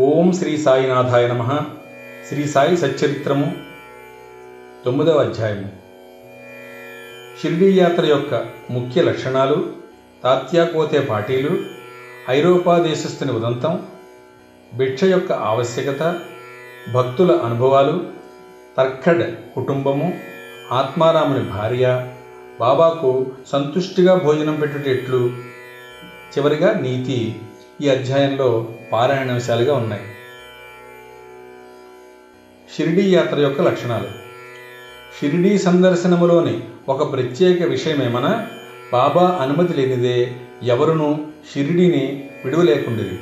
ఓం శ్రీ సాయినాథాయ నమ. శ్రీ సాయి సచ్చరిత్రము. తొమ్మిదవ అధ్యాయము. షిర్డీ యాత్ర యొక్క ముఖ్య లక్షణాలు తాత్యాకోతే పాటీలు ఐరోపా దేశస్థుని ఉదంతం భిక్ష యొక్క ఆవశ్యకత భక్తుల అనుభవాలు తర్ఖడ్ కుటుంబము ఆత్మారాముని భార్య బాబాకు సంతుష్టిగా భోజనం పెట్టుటెట్లు చివరిగా నీతి. ఈ అధ్యాయంలో పారాయణాంశాలుగా ఉన్నాయి. షిరిడీ యాత్ర యొక్క లక్షణాలు. షిరిడీ సందర్శనములోని ఒక ప్రత్యేక విషయమేమన? బాబా అనుమతి లేనిదే ఎవరునూ షిరిడీని విడువలేకుండేది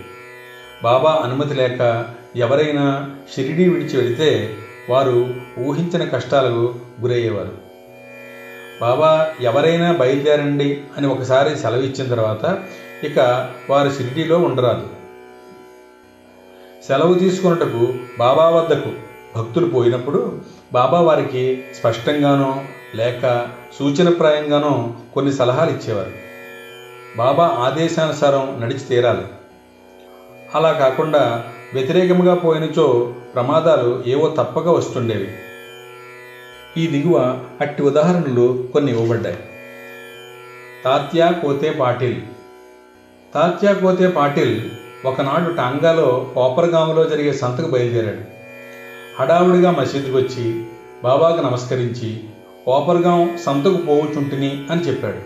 బాబా అనుమతి లేక ఎవరైనా షిరిడీ విడిచి వెళితే వారు ఊహించిన కష్టాలకు గురయ్యేవారు. బాబా ఎవరైనా బయలుదేరండి అని ఒకసారి సెలవు ఇచ్చిన తర్వాత ఇక వారు షిరిడీలో ఉండరాదు. సెలవు తీసుకున్నటకు బాబా వద్దకు భక్తులు పోయినప్పుడు బాబా వారికి స్పష్టంగానో లేక సూచనప్రాయంగానో కొన్ని సలహాలు ఇచ్చేవారు. బాబా ఆదేశానుసారం నడిచి తీరాలి. అలా కాకుండా వ్యతిరేకంగా పోయినచో ప్రమాదాలు ఏవో తప్పక వస్తుండేవి. ఈ దిగువ అట్టి ఉదాహరణలు కొన్ని ఇవ్వబడ్డాయి. తాత్యా కోతే పాటిల్. తాత్యా కోతే పాటిల్ ఒకనాడు టాంగాలో కోపరగాములో జరిగే సంతకు బయలుదేరాడు. హడావుడిగా మసీదుకు వచ్చి బాబాకు నమస్కరించి కోపరగాం సంతకు పోవుచుంటిని అని చెప్పాడు.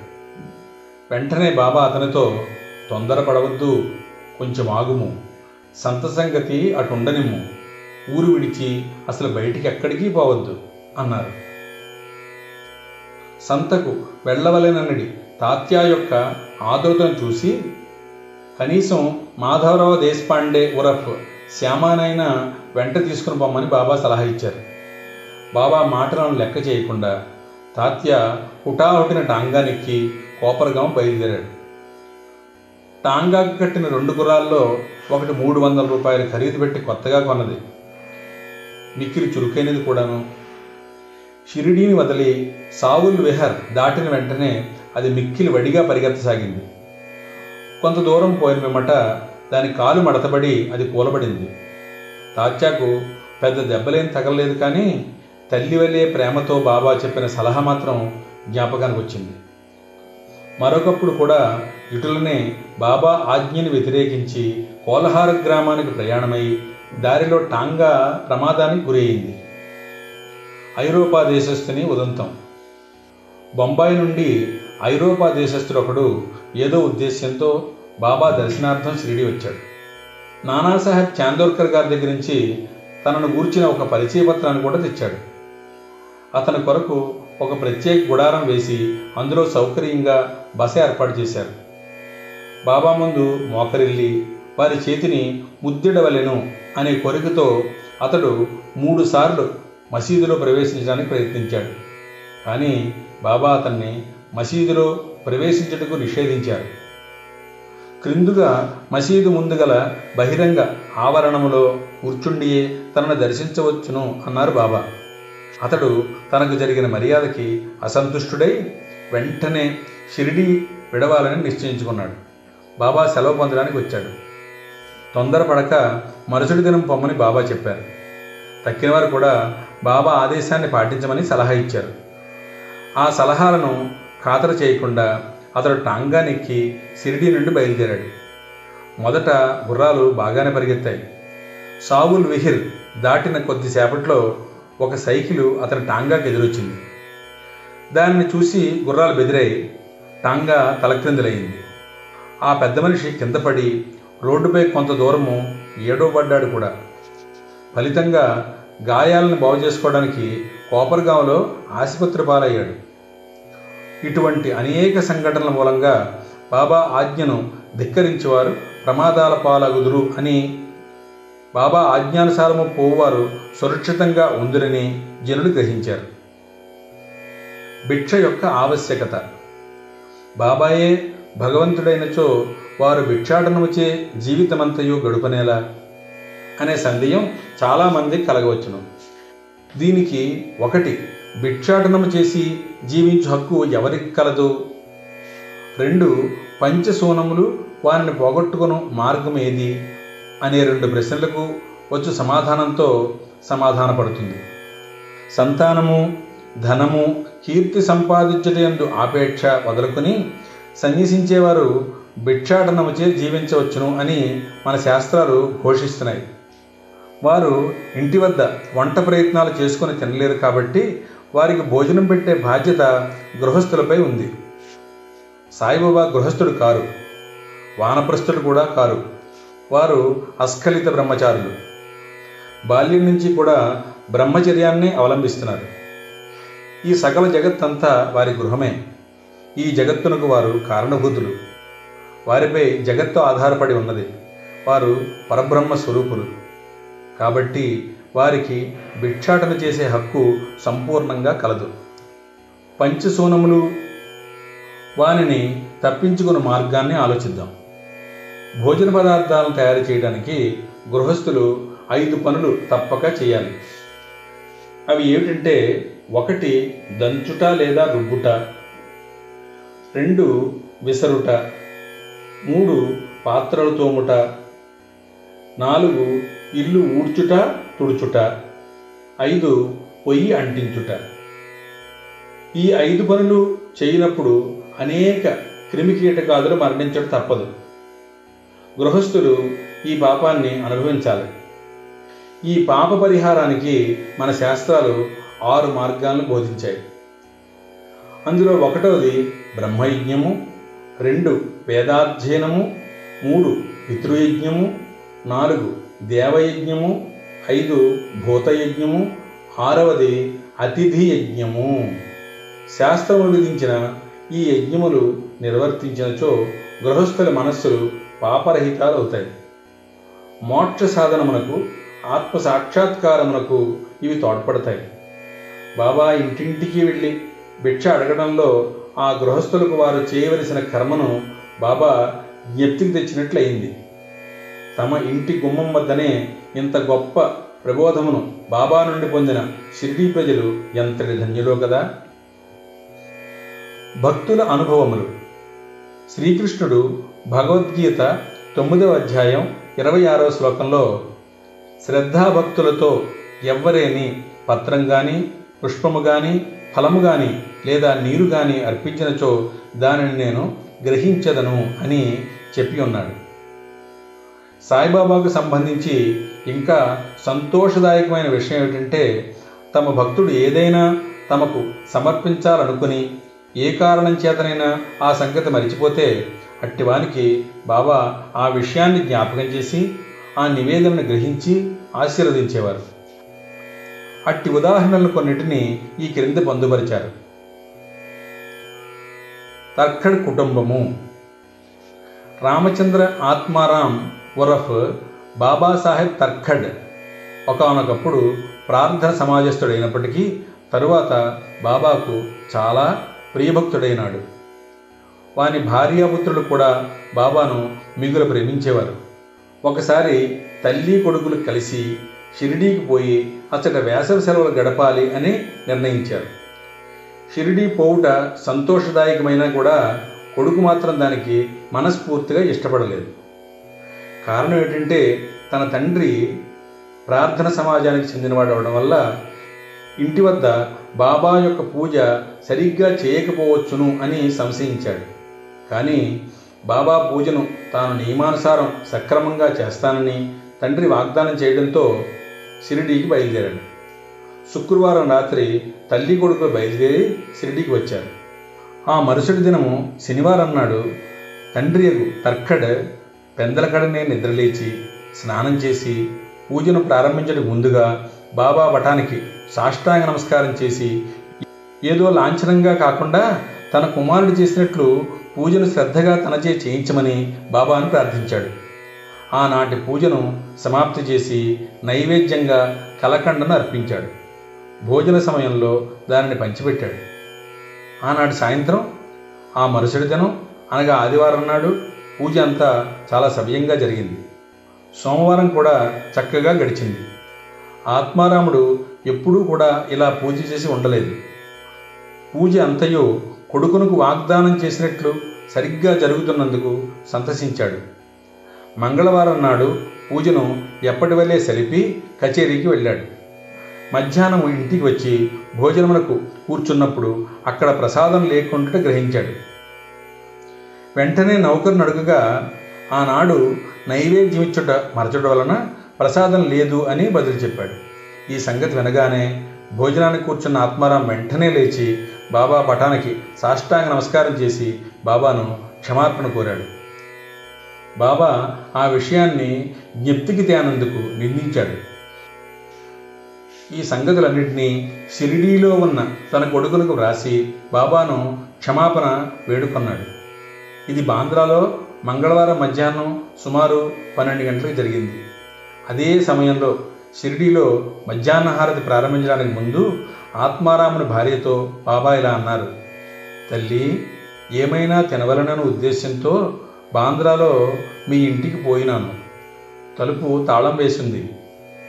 వెంటనే బాబా అతనితో తొందరపడవద్దు కొంచెం ఆగుము. సంత సంగతి అటుండనిమ్ము. ఊరు విడిచి అసలు బయటికి ఎక్కడికి పోవద్దు అన్నారు. సంతకు వెళ్ళవలెనన్నడి తాత్యా యొక్క ఆదృతను చూసి కనీసం మాధవరావు దేశపాండే ఉరఫ్ శ్యామానైనా వెంట తీసుకుని పొమ్మని బాబా సలహా ఇచ్చారు. బాబా మాటలను లెక్క చేయకుండా తాత్య హుటాహుటిన టాంగానెక్కి కోపరగాం బయలుదేరాడు. టాంగాకు కట్టిన రెండు గుర్రాల్లో ఒకటి మూడు వందల రూపాయలు ఖరీదు పెట్టి కొత్తగా కొన్నది. మిక్కిలి చురుకైనది కూడాను. షిరిడీని వదిలి సావుల్ విహర్ దాటిన వెంటనే అది మిక్కిలి వడిగా పరిగెత్తసాగింది. కొంత దూరం పోయిన పిమ్మట దాని కాలు మడతబడి అది కూలబడింది. తాత్యాకు పెద్ద దెబ్బలేం తగలలేదు కానీ తల్లి వల్లే ప్రేమతో బాబా చెప్పిన సలహా మాత్రం జ్ఞాపకానికి వచ్చింది. మరొకప్పుడు కూడా ఇటులనే బాబా ఆజ్ఞని వ్యతిరేకించి కోలహార గ్రామానికి ప్రయాణమై దారిలో టాంగా ప్రమాదానికి గురయ్యింది ఐరోపా దేశస్థుని ఉదంతం. బొంబాయి నుండి ఐరోపా దేశస్థుడు ఒకడు ఏదో ఉద్దేశ్యంతో బాబా దర్శనార్థం షిరిడి వచ్చాడు. నానాసాహెబ్ చాందోర్కర్ గారి దగ్గర నుంచి తనను గూర్చిన ఒక పరిచయ పత్రాన్ని కూడా తెచ్చాడు. అతని కొరకు ఒక ప్రత్యేక గుడారం వేసి అందులో సౌకర్యంగా బస ఏర్పాటు చేశారు. బాబా ముందు మోకరిల్లి వారి చేతిని ముద్దిడవలెను అనే కోరికతో అతడు మూడుసార్లు మసీదులో ప్రవేశించడానికి ప్రయత్నించాడు. కానీ బాబా అతన్ని మసీదులో ప్రవేశించుటకు నిషేధించారు. క్రిందుగా మసీదు ముందుగల బహిరంగ ఆవరణములో కూర్చుండియే తనను దర్శించవచ్చును అన్నారు బాబా. అతడు తనకు జరిగిన మర్యాదకి అసంతుష్టుడై వెంటనే షిరిడి విడవాలని నిశ్చయించుకున్నాడు. బాబా సెలవు పొందడానికి వచ్చాడు. తొందరపడక మరుసటి దినం పొమ్మని బాబా చెప్పారు. తక్కిన వారు కూడా బాబా ఆదేశాన్ని పాటించమని సలహా ఇచ్చారు. ఆ సలహాలను ఖాతరు చేయకుండా అతడు టాంగానెక్కి సిరిడి నుండి బయలుదేరాడు. మొదట గుర్రాలు బాగానే పరిగెత్తాయి. సావుల్ విహిర్ దాటిన కొద్దిసేపట్లో ఒక సైకిలు అతని టాంగాకి ఎదురొచ్చింది. దానిని చూసి గుర్రాలు బెదిరాయి. టాంగా తలక్రిందులయ్యింది ఆ పెద్ద మనిషి కింద పడి రోడ్డుపై కొంత దూరము ఏడవబడ్డాడు కూడా. ఫలితంగా గాయాలను బాగు చేసుకోవడానికి కోపర్గాంలో ఆసుపత్రి పాలయ్యాడు. ఇటువంటి అనేక సంఘటనల మూలంగా బాబా ఆజ్ఞను ధిక్కరించేవారు ప్రమాదాల పాలగుదురు అని బాబా ఆజ్ఞానుసారము పోవారు సురక్షితంగా ఉందిరని జనులు గ్రహించారు. భిక్ష యొక్క ఆవశ్యకత. బాబాయే భగవంతుడైనచో వారు భిక్షాటనముచే జీవితమంతయు గడుపనేలా అనే సందేహం చాలామంది కలగవచ్చును. దీనికి ఒకటి భిక్షాటనము చేసి జీవించు హక్కు ఎవరికి కలదు? రెండు పంచసూనములు వారిని పోగొట్టుకును మార్గం ఏది? అనే రెండు ప్రశ్నలకు వచ్చు సమాధానంతో సమాధానపడుతుంది. సంతానము ధనము కీర్తి సంపాదించటందు ఆపేక్ష వదులుకొని సన్యసించేవారు భిక్షాటనముచే జీవించవచ్చును అని మన శాస్త్రాలు ఘోషిస్తున్నాయి. వారు ఇంటి వద్ద వంట ప్రయత్నాలు చేసుకొని తినలేరు కాబట్టి వారికి భోజనం పెట్టే బాధ్యత గృహస్థులపై ఉంది. సాయిబాబా గృహస్థుడు కారు. వానప్రస్థుడు కూడా కారు. వారు అస్ఖలిత బ్రహ్మచారులు. బాల్యం నుంచి కూడా బ్రహ్మచర్యాన్ని అవలంబిస్తున్నారు. ఈ సకల జగత్తంతా వారి గృహమే. ఈ జగత్తునకు వారు కారణభూతులు. వారిపై జగత్తు ఆధారపడి ఉన్నది. వారు పరబ్రహ్మ స్వరూపులు. కాబట్టి వారికి భిక్షాటన చేసే హక్కు సంపూర్ణంగా కలదు. పంచసూనములు వానిని తప్పించుకున్న మార్గాన్ని ఆలోచిద్దాం. భోజన పదార్థాలను తయారు చేయడానికి గృహస్థులు ఐదు పనులు తప్పక చేయాలి. అవి ఏమిటంటే ఒకటి దంచుట లేదా రుబ్బుట. రెండు విసరుట. మూడు పాత్రలు తోముట. నాలుగు ఇల్లు ఊడ్చుట. తుడుచుట ఐదు పొయ్యి అంటించుట. ఈ ఐదు పనులు చేయనప్పుడు అనేక క్రిమికీటకాదులు మరణించడం తప్పదు. గృహస్థులు ఈ పాపాన్ని అనుభవించాలి. ఈ పాప పరిహారానికి మన శాస్త్రాలు ఆరు మార్గాలను బోధించాయి. అందులో ఒకటవది బ్రహ్మయజ్ఞము రెండు వేదాధ్యయనము మూడు పితృయజ్ఞము నాలుగు దేవయజ్ఞము ఐదు భూతయజ్ఞము ఆరవది అతిథి యజ్ఞము శాస్త్రము విధించిన ఈ యజ్ఞములు నిర్వర్తించినచో గృహస్థుల మనస్సులు పాపరహితాలు అవుతాయి మోక్ష సాధనమునకు ఆత్మ సాక్షాత్కారమునకు ఇవి తోడ్పడతాయి. బాబా ఇంటింటికి వెళ్ళి భిక్ష అడగడంలో ఆ గృహస్థులకు వారు చేయవలసిన కర్మను బాబా జ్ఞప్తికి తెచ్చినట్లయింది. తమ ఇంటి గుమ్మం వద్దనే ఇంత గొప్ప ప్రబోధమును బాబా నుండి పొందిన షిర్డీ ప్రజలు ఎంతటి ధన్యులో కదా? భక్తుల అనుభవములు. శ్రీకృష్ణుడు భగవద్గీత తొమ్మిదవ అధ్యాయం ఇరవై ఆరో శ్లోకంలో శ్రద్ధాభక్తులతో ఎవ్వరేని పత్రం కానీ పుష్పము కానీ ఫలము కానీ లేదా నీరు కానీ అర్పించినచో దానిని నేను గ్రహించదను అని చెప్పి ఉన్నాడు. సాయిబాబాకు సంబంధించి ఇంకా సంతోషదాయకమైన విషయం ఏమిటంటే తమ భక్తుడు ఏదైనా తమకు సమర్పించాలనుకుని ఏ కారణం చేతనైనా ఆ సంగతి మరిచిపోతే అట్టివానికి బాబా ఆ విషయాన్ని జ్ఞాపకం చేసి ఆ నివేదనను గ్రహించి ఆశీర్వదించేవారు. అట్టి ఉదాహరణలు కొన్నిటిని ఈ క్రింద పొందుపరిచారు. తర్ఖడ్ కుటుంబము. రామచంద్ర ఆత్మారాం ఉరఫ్ బాబాసాహెబ్ తర్ఖడ్. ఒకనొకప్పుడు ప్రార్థన సమాజస్థుడైనప్పటికీ తరువాత బాబాకు చాలా ప్రియభక్తుడైనాడు. వాని భార్యాపుత్రులు కూడా బాబాను మిగులు ప్రేమించేవారు. ఒకసారి తల్లి కొడుకులు కలిసి షిరిడీకి పోయి అచ్చట వేసవి సెలవులు గడపాలి అని నిర్ణయించారు. షిరిడీ పోవుట సంతోషదాయకమైనా కూడా కొడుకు మాత్రం దానికి మనస్ఫూర్తిగా ఇష్టపడలేదు. కారణం ఏంటంటే తన తండ్రి ప్రార్థన సమాజానికి చెందినవాడు అవడం వల్ల ఇంటి వద్ద బాబా యొక్క పూజ సరిగ్గా చేయకపోవచ్చును అని సంశయించాడు. కానీ బాబా పూజను తాను నియమానుసారం సక్రమంగా చేస్తానని తండ్రి వాగ్దానం చేయడంతో షిరిడీకి బయలుదేరాడు. శుక్రవారం రాత్రి తల్లి కొడుకు బయలుదేరి షిరిడీకి వచ్చారు ఆ మరుసటి దినము శనివారం నాడు తండ్రి తర్కడ్ పెందలకడనే నిద్రలేచి స్నానం చేసి పూజను ప్రారంభించడం ముందుగా బాబా వటానికి సాష్టాంగ నమస్కారం చేసి ఏదో లాంఛనంగా కాకుండా తన కుమారుడు చేసినట్లు పూజను శ్రద్ధగా తనచే చేయించమని బాబాను ప్రార్థించాడు. ఆనాటి పూజను సమాప్తి చేసి నైవేద్యంగా కలకండను అర్పించాడు. భోజన సమయంలో దానిని పంచిపెట్టాడు. ఆనాటి సాయంత్రం ఆ మరుసటి దినం అనగా ఆదివారం నాడు పూజ అంతా చాలా సవ్యంగా జరిగింది. సోమవారం కూడా చక్కగా గడిచింది. ఆత్మారాముడు ఎప్పుడూ కూడా ఇలా పూజ చేసి ఉండలేదు. పూజ అంతయు కొడుకునకు వాగ్దానం చేసినట్లు సరిగ్గా జరుగుతున్నందుకు సంతసించాడు. మంగళవారం నాడు పూజను ఎప్పటి వల్లే సలిపి కచేరీకి వెళ్ళాడు. మధ్యాహ్నం ఇంటికి వచ్చి భోజనమునకు కూర్చున్నప్పుడు అక్కడ ప్రసాదం లేకుండా గ్రహించాడు. వెంటనే నౌకరుని అడుగగా ఆనాడు నైవేద్యమిచ్చుట మరచడం వలన ప్రసాదం లేదు అని బదులు చెప్పాడు. ఈ సంగతి వినగానే భోజనానికి కూర్చున్న ఆత్మారాం వెంటనే లేచి బాబా పటానికి సాష్టాంగ నమస్కారం చేసి బాబాను క్షమాపణ కోరాడు. బాబా ఆ విషయాన్ని జ్ఞప్తికి తేనందుకు నిందించాడు. ఈ సంగతులన్నింటినీ షిరిడీలో ఉన్న తన కొడుకులకు వ్రాసి బాబాను క్షమాపణ వేడుకొన్నాడు. ఇది బాంద్రాలో మంగళవారం మధ్యాహ్నం సుమారు పన్నెండు గంటలకు జరిగింది. అదే సమయంలో షిరిడీలో మధ్యాహ్న హారతి ప్రారంభించడానికి ముందు ఆత్మారాముని భార్యతో బాబా ఇలా అన్నారు తల్లి ఏమైనా తినవలనని ఉద్దేశంతో బాంద్రాలో మీ ఇంటికి పోయినాను. తలుపు తాళం వేసింది.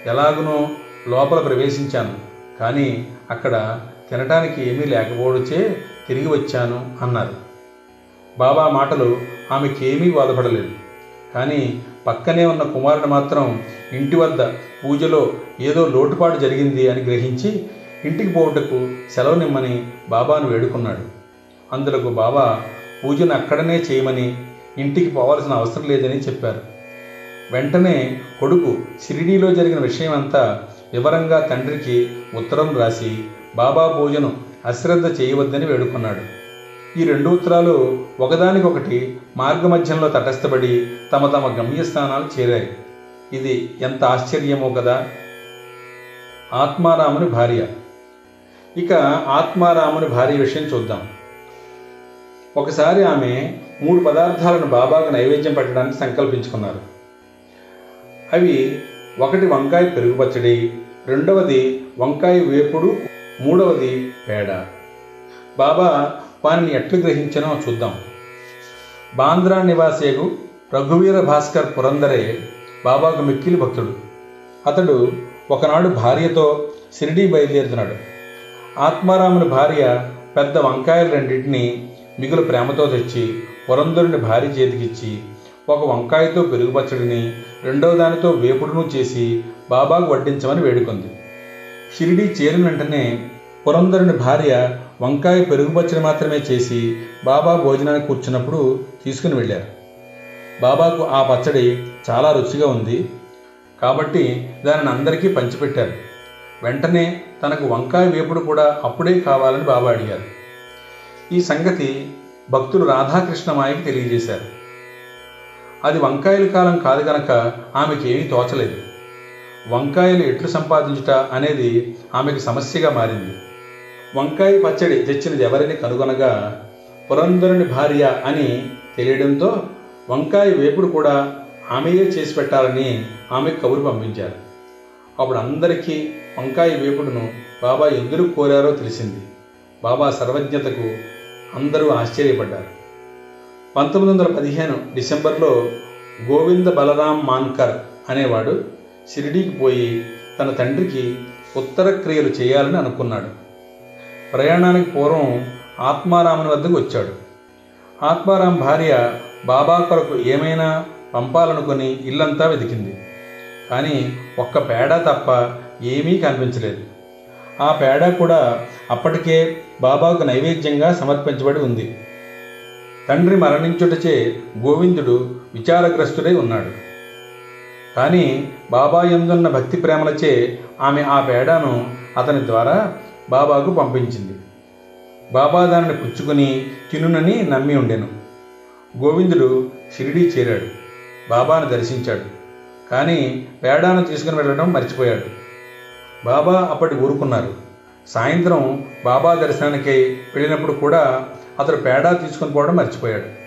ఎలాగునో లోపల ప్రవేశించాను. కానీ అక్కడ తినటానికి ఏమీ లేకపోవచ్చే తిరిగి వచ్చాను అన్నారు. బాబా మాటలు ఆమెకేమీ బాధపడలేదు కానీ పక్కనే ఉన్న కుమారుడు మాత్రం ఇంటి వద్ద పూజలో ఏదో లోటుపాటు జరిగింది అని గ్రహించి ఇంటికి పోవుటకు సెలవునిమ్మని బాబాను వేడుకున్నాడు. అందులకు బాబా పూజను అక్కడనే చేయమని ఇంటికి పోవాల్సిన అవసరం లేదని చెప్పారు. వెంటనే కొడుకు షిరిడీలో జరిగిన విషయం అంతా వివరంగా తండ్రికి ఉత్తరం రాసి బాబా పూజను అశ్రద్ధ చేయవద్దని వేడుకున్నాడు. ఈ రెండు ఉత్తరాలు ఒకదానికొకటి మార్గమధ్యంలో తటస్థపడి తమ తమ గమ్యస్థానాలు చేరాయి. ఇది ఎంత ఆశ్చర్యమో కదా. ఆత్మారాముని భార్య. ఇక ఆత్మారాముని భార్య విషయం చూద్దాం. ఒకసారి ఆమె మూడు పదార్థాలను బాబాకు నైవేద్యం పెట్టడానికి సంకల్పించుకున్నారు. అవి ఒకటి వంకాయ పెరుగు పచ్చడి రెండవది వంకాయ వేపుడు మూడవది పేడ. బాబా వారిని ఎట్లు గ్రహించనో చూద్దాం. బాంద్రా నివాసేగు రఘువీర భాస్కర్ పురందరే బాబాకు మిక్కిలి భక్తుడు. అతడు ఒకనాడు భార్యతో షిరిడీ బయలుదేరుతున్నాడు. ఆత్మారాముని భార్య పెద్ద వంకాయలు రెండింటిని మిగులు ప్రేమతో తెచ్చి పురంధరుని భార్య చేతికిచ్చి ఒక వంకాయతో పెరుగుపచ్చడిని రెండో దానితో వేపుడును చేసి బాబాకు వడ్డించమని వేడుకుంది. షిరిడీ చేరిన వెంటనే పురంధరుని భార్య వంకాయ పెరుగుపచ్చని మాత్రమే చేసి బాబా భోజనానికి కూర్చున్నప్పుడు తీసుకుని వెళ్ళారు. బాబాకు ఆ పచ్చడి చాలా రుచిగా ఉంది. కాబట్టి దానిని అందరికీ పంచిపెట్టారు. వెంటనే తనకు వంకాయ వేపుడు కూడా అప్పుడే కావాలని బాబా అడిగారు. ఈ సంగతి భక్తులు రాధాకృష్ణమాయకి తెలియజేశారు. అది వంకాయల కాలం కాదు గనక ఆమెకి ఏమీ తోచలేదు. వంకాయలు ఎట్లు సంపాదించుట అనేది ఆమెకు సమస్యగా మారింది. వంకాయ పచ్చడి తెచ్చినది ఎవరిని కనుగొనగా పురంధరుని భార్య అని తెలియడంతో వంకాయ వేపుడు కూడా ఆమెయే చేసి పెట్టాలని ఆమె కబురు పంపించారు. అప్పుడు అందరికీ వంకాయ వేపుడును బాబా ఎందుకు కోరారో తెలిసింది. బాబా సర్వజ్ఞతకు అందరూ ఆశ్చర్యపడ్డారు. పంతొమ్మిది వందల పదిహేను డిసెంబర్లో గోవింద బలరాం మాన్కర్ అనేవాడు షిరిడీకి పోయి తన తండ్రికి ఉత్తర క్రియలు చేయాలని అనుకున్నాడు. ప్రయాణానికి పూర్వం ఆత్మారాముని వద్దకు వచ్చాడు. ఆత్మారాం భార్య బాబా కొరకు ఏమైనా పంపాలనుకుని ఇల్లంతా వెతికింది. కానీ ఒక్క పేడ తప్ప ఏమీ కనిపించలేదు. ఆ పేడ కూడా అప్పటికే బాబాకు నైవేద్యంగా సమర్పించబడి ఉంది. తండ్రి మరణించుటచే గోవిందుడు విచారగ్రస్తుడై ఉన్నాడు. కానీ బాబా ఎందున్న భక్తి ప్రేమలచే ఆమె ఆ పేడను అతని ద్వారా బాబాకు పంపించింది. బాబా దానిని పుచ్చుకుని తినునని నమ్మి ఉండెను. గోవిందుడు షిరిడీ చేరాడు. బాబాను దర్శించాడు. కానీ పేడాను తీసుకుని వెళ్ళడం మర్చిపోయాడు. బాబా అప్పటి ఊరుకున్నారు. సాయంత్రం బాబా దర్శనానికి వెళ్ళినప్పుడు కూడా అతడు పేడా తీసుకుని పోవడం మర్చిపోయాడు.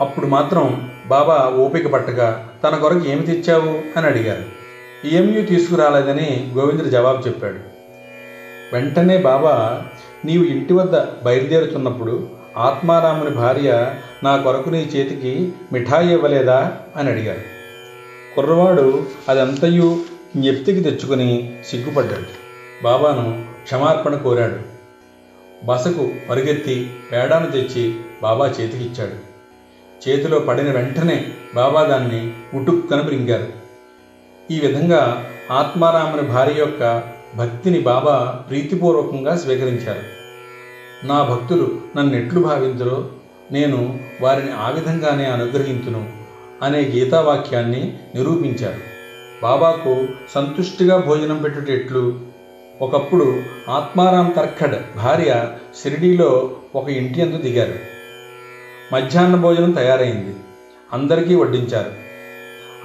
అప్పుడు మాత్రం బాబా ఓపిక పట్టగా తన కొరకు ఏమి తెచ్చావు? అని అడిగారు. ఏమీ తీసుకురాలేదని గోవిందుడు జవాబు చెప్పాడు. వెంటనే బాబా నీవు ఇంటి వద్ద బయలుదేరుతున్నప్పుడు ఆత్మారాముని భార్య నా కొరకు నీ చేతికి మిఠాయి ఇవ్వలేదా అని అడిగారు. కుర్రవాడు అదంతయు జ్ఞప్తికి తెచ్చుకుని సిగ్గుపడ్డాడు. బాబాను క్షమార్పణ కోరాడు. బసకు పరుగెత్తి పేడాను తెచ్చి బాబా చేతికిచ్చాడు. చేతిలో పడిన వెంటనే బాబా దాన్ని ఉటుక్కన బ్రింగారు ఈ విధంగా ఆత్మారాముని భార్య యొక్క భక్తిని బాబా ప్రీతిపూర్వకంగా స్వీకరించారు. నా భక్తులు నన్నెట్లు భావించరో నేను వారిని ఆ విధంగానే అనుగ్రహించును అనే గీతావాక్యాన్ని నిరూపించారు. బాబాకు సంతుష్టిగా భోజనం పెట్టుట ఎట్లు? ఒకప్పుడు ఆత్మారాం తర్ఖడ్ భార్య షిరిడీలో ఒక ఇంటి అందు దిగారు. మధ్యాహ్న భోజనం తయారైంది. అందరికీ వడ్డించారు.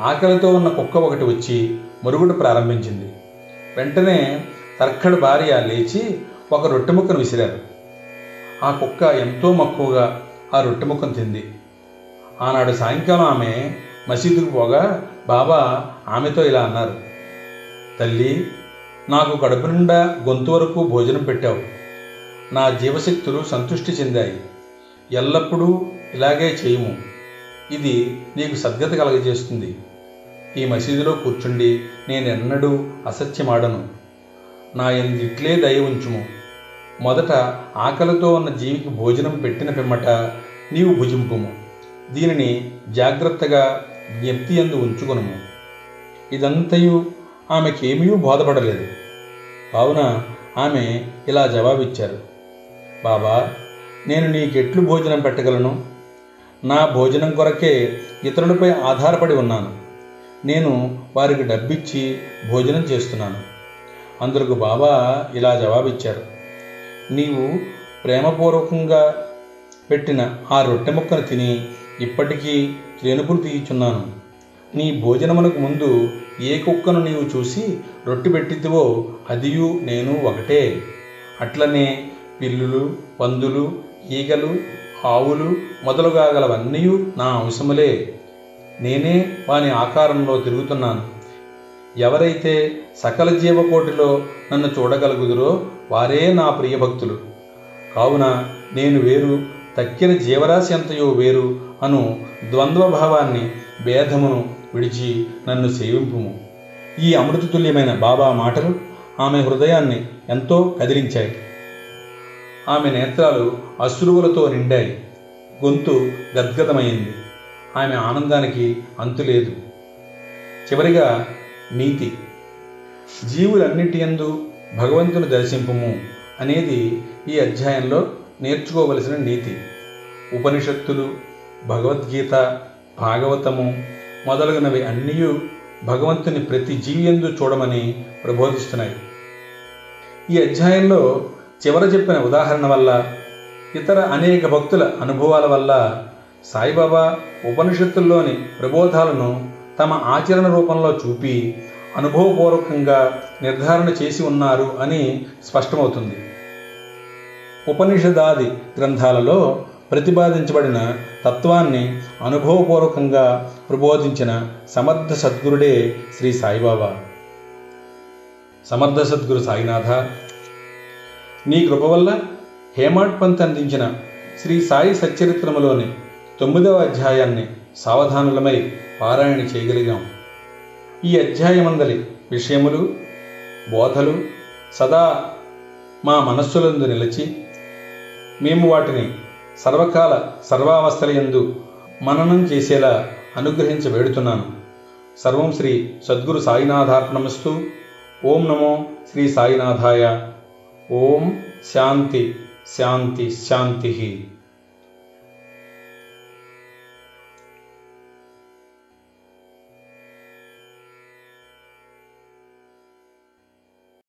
ఆకలితో ఉన్న కుక్క ఒకటి వచ్చి మురుగుడు ప్రారంభించింది. వెంటనే తర్ఖడ్ భార్య లేచి ఒక రొట్టె ముక్కను విసిరారు. ఆ కుక్క ఎంతో మక్కువగా ఆ రొట్టె ముక్కను తింది. ఆనాడు సాయంకాలం ఆమె మసీదుకు పోగా బాబా ఆమెతో ఇలా అన్నారు. తల్లి నాకు కడుపు నిండా గొంతు వరకు భోజనం పెట్టావు. నా జీవశక్తులు సంతృష్టి చెందాయి. ఎల్లప్పుడూ ఇలాగే చేయము. ఇది నీకు సద్గత కలగజేస్తుంది. ఈ మసీదులో కూర్చుండి నేనెన్నడూ అసత్యమాడను. నా ఎందిట్లే దయ ఉంచుము. మొదట ఆకలితో ఉన్న జీవికి భోజనం పెట్టిన పిమ్మట నీవు భుజింపుము. దీనిని జాగ్రత్తగా జ్ఞప్తి ఎందు ఉంచుకొనుము. ఇదంతయు ఆమెకేమీ బోధపడలేదు. కావున ఆమె ఇలా జవాబిచ్చారు. బాబా నేను నీకెట్లు భోజనం పెట్టగలను? నా భోజనం కొరకే ఇతరులపై ఆధారపడి ఉన్నాను. నేను వారికి డబ్బిచ్చి భోజనం చేస్తున్నాను. అందుకు బాబా ఇలా జవాబిచ్చారు. నీవు ప్రేమపూర్వకంగా పెట్టిన ఆ రొట్టె ముక్కను తిని ఇప్పటికీ త్రేనుపులు తీయుచున్నాను. నీ భోజనమునకు ముందు ఏ కుక్కను నీవు చూసి రొట్టె పెట్టిద్దువో అదియు నేను ఒకటే. అట్లనే పిల్లులు పందులు ఈగలు ఆవులు మొదలుగా గలవన్నీ నా అంశములే. నేనే వాని ఆకారంలో తిరుగుతున్నాను. ఎవరైతే సకల జీవకోటిలో నన్ను చూడగలుగుదురో వారే నా ప్రియభక్తులు. కావున నేను వేరు తక్కిన జీవరాశి అంతయో వేరు అను ద్వంద్వభావాన్ని భేదమును విడిచి నన్ను సేవింపుము. ఈ అమృతతుల్యమైన బాబా మాటలు ఆమె హృదయాన్ని ఎంతో కదిలించాయి. ఆమె నేత్రాలు అశ్రువులతో నిండాయి. గొంతు గద్గదమైంది ఆమె ఆనందానికి అంతులేదు చివరిగా నీతి. జీవులన్నిటి యందు భగవంతుని దర్శింపము అనేది ఈ అధ్యాయంలో నేర్చుకోవలసిన నీతి. ఉపనిషత్తులు భగవద్గీత భాగవతము మొదలగునవి అన్నీ భగవంతుని ప్రతి జీవియందు చూడమని ప్రబోధిస్తున్నాయి. ఈ అధ్యాయంలో చివర చెప్పిన ఉదాహరణ వల్ల ఇతర అనేక భక్తుల అనుభవాల వల్ల సాయిబాబా ఉపనిషత్తుల్లోని ప్రబోధాలను తమ ఆచరణ రూపంలో చూపి అనుభవపూర్వకంగా నిర్ధారణ చేసి ఉన్నారు అని స్పష్టమవుతుంది. ఉపనిషదాది గ్రంథాలలో ప్రతిపాదించబడిన తత్వాన్ని అనుభవపూర్వకంగా ప్రబోధించిన సమర్థ సద్గురుడే శ్రీ సాయిబాబా. సమర్థ సద్గురు సాయినాథ నీ కృప వల్ల హేమాడ్ పంత్ అందించిన శ్రీ సాయి సచ్చరిత్రములోని తొమ్మిదవ అధ్యాయాన్ని సావధానులమై పారాయణ చేయగలిగాం. ఈ అధ్యాయమందలి విషయములు బోధలు సదా మా మనస్సులందు నిలిచి మేము వాటిని సర్వకాల సర్వావస్థలయందు మననం చేసేలా అనుగ్రహించ వేడుతున్నాను. సర్వం శ్రీ సద్గురు సాయినాథార్పణమస్తు. ఓం నమో శ్రీ సాయినాథాయ. ఓం శాంతి శాంతి శాంతి.